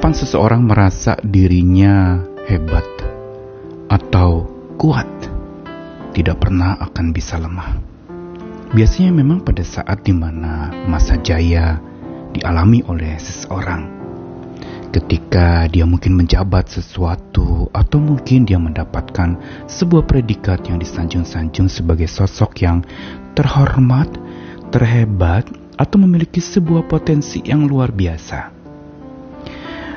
Kapan seseorang merasa dirinya hebat atau kuat, tidak pernah akan bisa lemah. Biasanya memang pada saat di mana masa jaya dialami oleh seseorang. Ketika dia mungkin menjabat sesuatu atau mungkin dia mendapatkan sebuah predikat yang disanjung-sanjung sebagai sosok yang terhormat, terhebat, atau memiliki sebuah potensi yang luar biasa.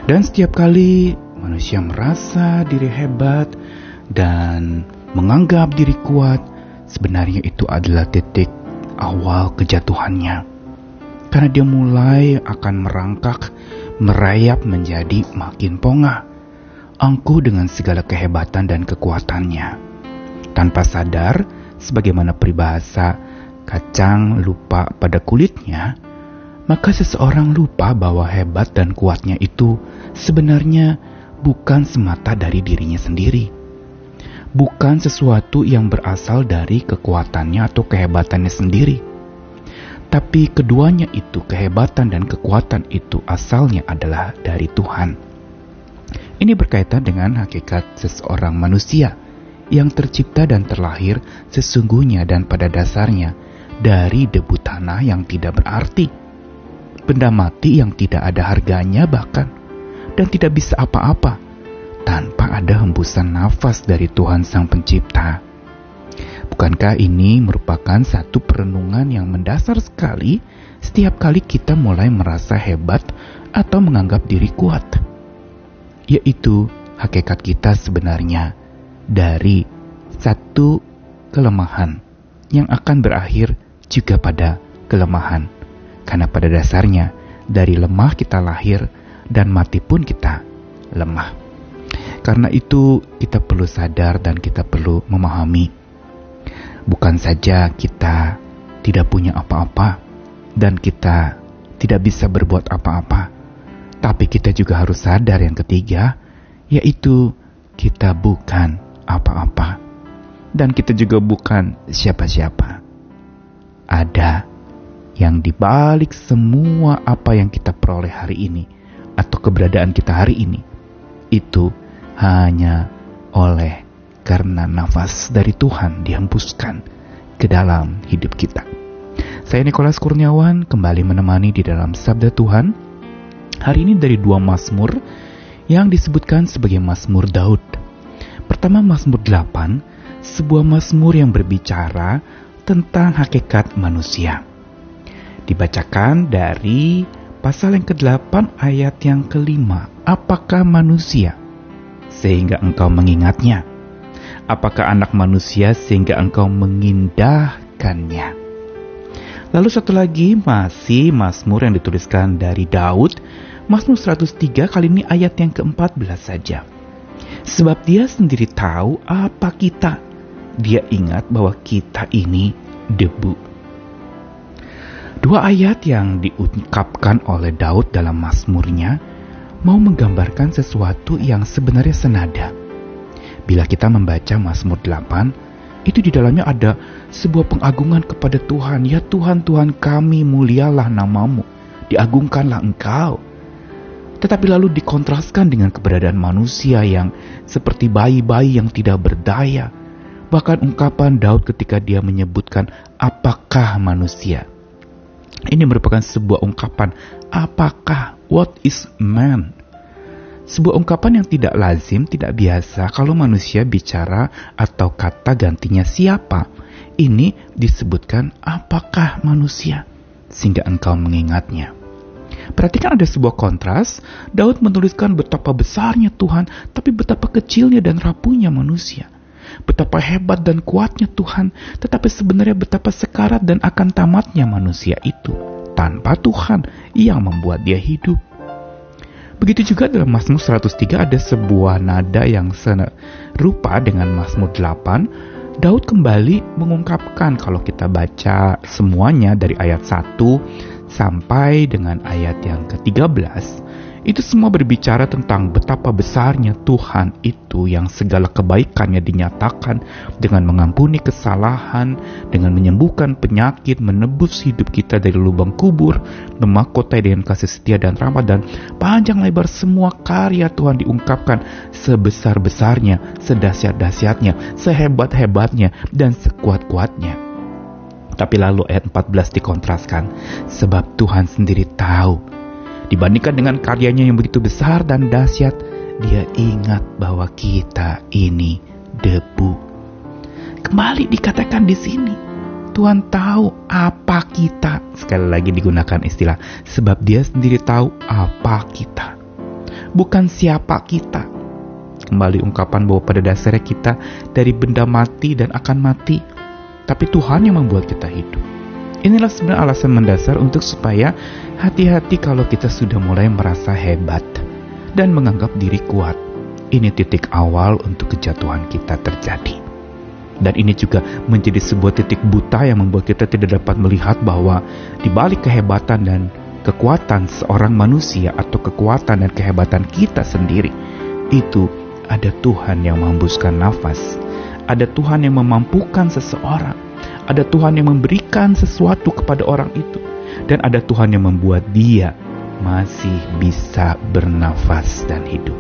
Dan setiap kali manusia merasa diri hebat dan menganggap diri kuat, sebenarnya itu adalah titik awal kejatuhannya. Karena dia mulai akan merangkak, merayap menjadi makin pongah, angkuh dengan segala kehebatan dan kekuatannya. Tanpa sadar, sebagaimana peribahasa kacang lupa pada kulitnya, maka seseorang lupa bahwa hebat dan kuatnya itu sebenarnya bukan semata dari dirinya sendiri. Bukan sesuatu yang berasal dari kekuatannya atau kehebatannya sendiri. Tapi keduanya itu, kehebatan dan kekuatan itu asalnya adalah dari Tuhan. Ini berkaitan dengan hakikat seseorang manusia yang tercipta dan terlahir sesungguhnya dan pada dasarnya dari debu tanah yang tidak berarti benda mati yang tidak ada harganya bahkan, dan tidak bisa apa-apa tanpa ada hembusan nafas dari Tuhan Sang Pencipta. Bukankah ini merupakan satu perenungan yang mendasar sekali setiap kali kita mulai merasa hebat atau menganggap diri kuat? Yaitu hakikat kita sebenarnya dari satu kelemahan yang akan berakhir juga pada kelemahan karena pada dasarnya dari lemah kita lahir dan mati pun kita lemah. Karena itu kita perlu sadar dan kita perlu memahami. Bukan saja kita tidak punya apa-apa dan kita tidak bisa berbuat apa-apa. Tapi kita juga harus sadar yang ketiga, yaitu kita bukan apa-apa. Dan kita juga bukan siapa-siapa. Ada yang dibalik semua apa yang kita peroleh hari ini atau keberadaan kita hari ini itu hanya oleh karena nafas dari Tuhan dihembuskan ke dalam hidup kita. Saya Nikolas Kurniawan kembali menemani di dalam Sabda Tuhan. Hari ini dari dua Mazmur yang disebutkan sebagai Mazmur Daud. Pertama Mazmur 8, sebuah Mazmur yang berbicara tentang hakikat manusia dibacakan dari pasal yang ke-8 ayat yang kelima. Apakah manusia sehingga engkau mengingatnya? Apakah anak manusia sehingga engkau mengindahkannya? Lalu satu lagi masih Mazmur yang dituliskan dari Daud, Mazmur 103 kali ini ayat yang ke-14 saja. Sebab dia sendiri tahu apa kita. Dia ingat bahwa kita ini debu Dua ayat yang diungkapkan oleh Daud dalam Mazmurnya mau menggambarkan sesuatu yang sebenarnya senada. Bila kita membaca Mazmur 8, itu di dalamnya ada sebuah pengagungan kepada Tuhan. Ya Tuhan, Tuhan kami, mulialah namamu, diagungkanlah engkau. Tetapi lalu dikontraskan dengan keberadaan manusia yang seperti bayi-bayi yang tidak berdaya. Bahkan ungkapan Daud ketika dia menyebutkan apakah manusia ini merupakan sebuah ungkapan, apakah, what is man? Sebuah ungkapan yang tidak lazim, tidak biasa kalau manusia bicara atau kata gantinya siapa. Ini disebutkan apakah manusia, sehingga engkau mengingatnya. Perhatikan ada sebuah kontras, Daud menuliskan betapa besarnya Tuhan, tapi betapa kecilnya dan rapuhnya manusia betapa hebat dan kuatnya Tuhan, tetapi sebenarnya betapa sekarat dan akan tamatnya manusia itu tanpa Tuhan yang membuat dia hidup. Begitu juga dalam Mazmur 103 ada sebuah nada yang serupa dengan Mazmur 8. Daud kembali mengungkapkan kalau kita baca semuanya dari ayat 1 sampai dengan ayat yang ke-13 Itu semua berbicara tentang betapa besarnya Tuhan itu yang segala kebaikannya dinyatakan dengan mengampuni kesalahan, dengan menyembuhkan penyakit, menebus hidup kita dari lubang kubur, memakotai dengan kasih setia dan rahmat dan panjang lebar semua karya Tuhan diungkapkan sebesar-besarnya, sedahsyat-dahsyatnya, sehebat-hebatnya, dan sekuat-kuatnya. Tapi lalu ayat 14 dikontraskan, sebab Tuhan sendiri tahu Dibandingkan dengan karyanya yang begitu besar dan dahsyat, dia ingat bahwa kita ini debu. Kembali dikatakan di sini, Tuhan tahu apa kita. Sekali lagi digunakan istilah, sebab dia sendiri tahu apa kita. Bukan siapa kita. Kembali ungkapan bahwa pada dasarnya kita dari benda mati dan akan mati. Tapi Tuhan yang membuat kita hidup. Inilah sebenarnya alasan mendasar untuk supaya hati-hati kalau kita sudah mulai merasa hebat dan menganggap diri kuat. Ini titik awal untuk kejatuhan kita terjadi. Dan ini juga menjadi sebuah titik buta yang membuat kita tidak dapat melihat bahwa di balik kehebatan dan kekuatan seorang manusia atau kekuatan dan kehebatan kita sendiri, itu ada Tuhan yang menghembuskan nafas, ada Tuhan yang memampukan seseorang, ada Tuhan yang memberikan sesuatu kepada orang itu, dan ada Tuhan yang membuat dia masih bisa bernafas dan hidup.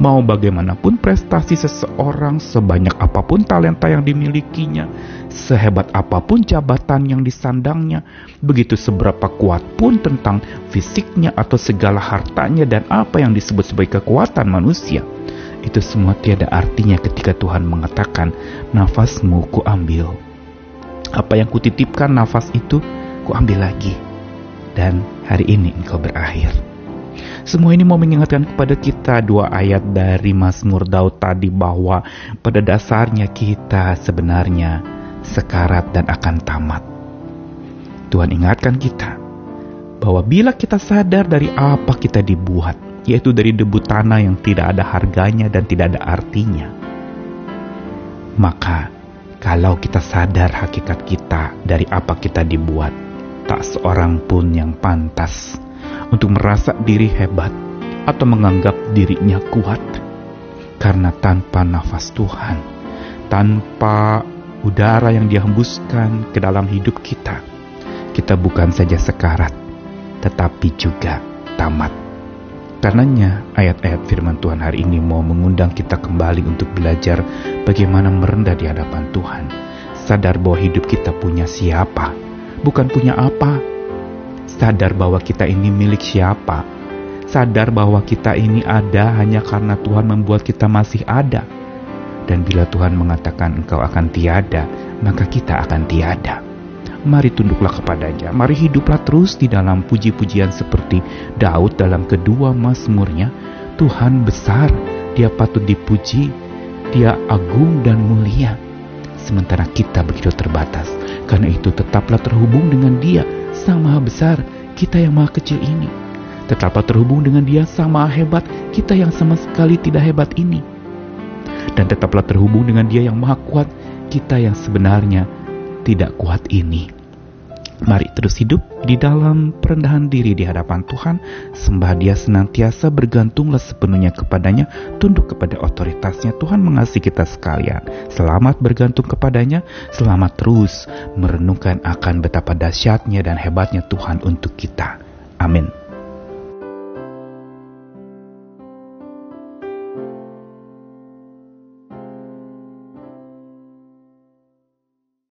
Mau bagaimanapun prestasi seseorang, sebanyak apa pun talenta yang dimilikinya, sehebat apa pun jabatan yang disandangnya, begitu seberapa kuat pun tentang fisiknya atau segala hartanya dan apa yang disebut sebagai kekuatan manusia, itu semua tiada artinya ketika Tuhan mengatakan, nafasmu kuambil apa yang kutitipkan nafas itu, kuambil lagi. Dan hari ini engkau berakhir. Semua ini mau mengingatkan kepada kita dua ayat dari Mazmur Daud tadi bahwa pada dasarnya kita sebenarnya sekarat dan akan tamat. Tuhan ingatkan kita bahwa bila kita sadar dari apa kita dibuat, yaitu dari debu tanah yang tidak ada harganya dan tidak ada artinya, maka kalau kita sadar hakikat kita dari apa kita dibuat, tak seorang pun yang pantas untuk merasa diri hebat atau menganggap dirinya kuat. Karena tanpa nafas Tuhan, tanpa udara yang dihembuskan ke dalam hidup kita, kita bukan saja sekarat, tetapi juga tamat. Karenanya, ayat-ayat firman Tuhan hari ini mau mengundang kita kembali untuk belajar bagaimana merendah di hadapan Tuhan. Sadar bahwa hidup kita punya siapa, bukan punya apa. Sadar bahwa kita ini milik siapa. Sadar bahwa kita ini ada hanya karena Tuhan membuat kita masih ada. Dan bila Tuhan mengatakan engkau akan tiada, maka kita akan tiada mari tunduklah kepadanya. Mari hiduplah terus di dalam puji-pujian seperti Daud dalam kedua Mazmurnya. Tuhan besar, dia patut dipuji, dia agung dan mulia. Sementara kita begitu terbatas. Karena itu tetaplah terhubung dengan dia, sama besar kita yang maha kecil ini. Tetaplah terhubung dengan dia sama hebat kita yang sama sekali tidak hebat ini. Dan tetaplah terhubung dengan dia yang maha kuat kita yang sebenarnya tidak kuat ini. Mari terus hidup di dalam perendahan diri di hadapan Tuhan, sembah Dia senantiasa bergantunglah sepenuhnya kepadanya, tunduk kepada otoritasnya. Tuhan mengasihi kita sekalian. Selamat bergantung kepadanya, selamat terus merenungkan akan betapa dahsyatnya dan hebatnya Tuhan untuk kita. Amin.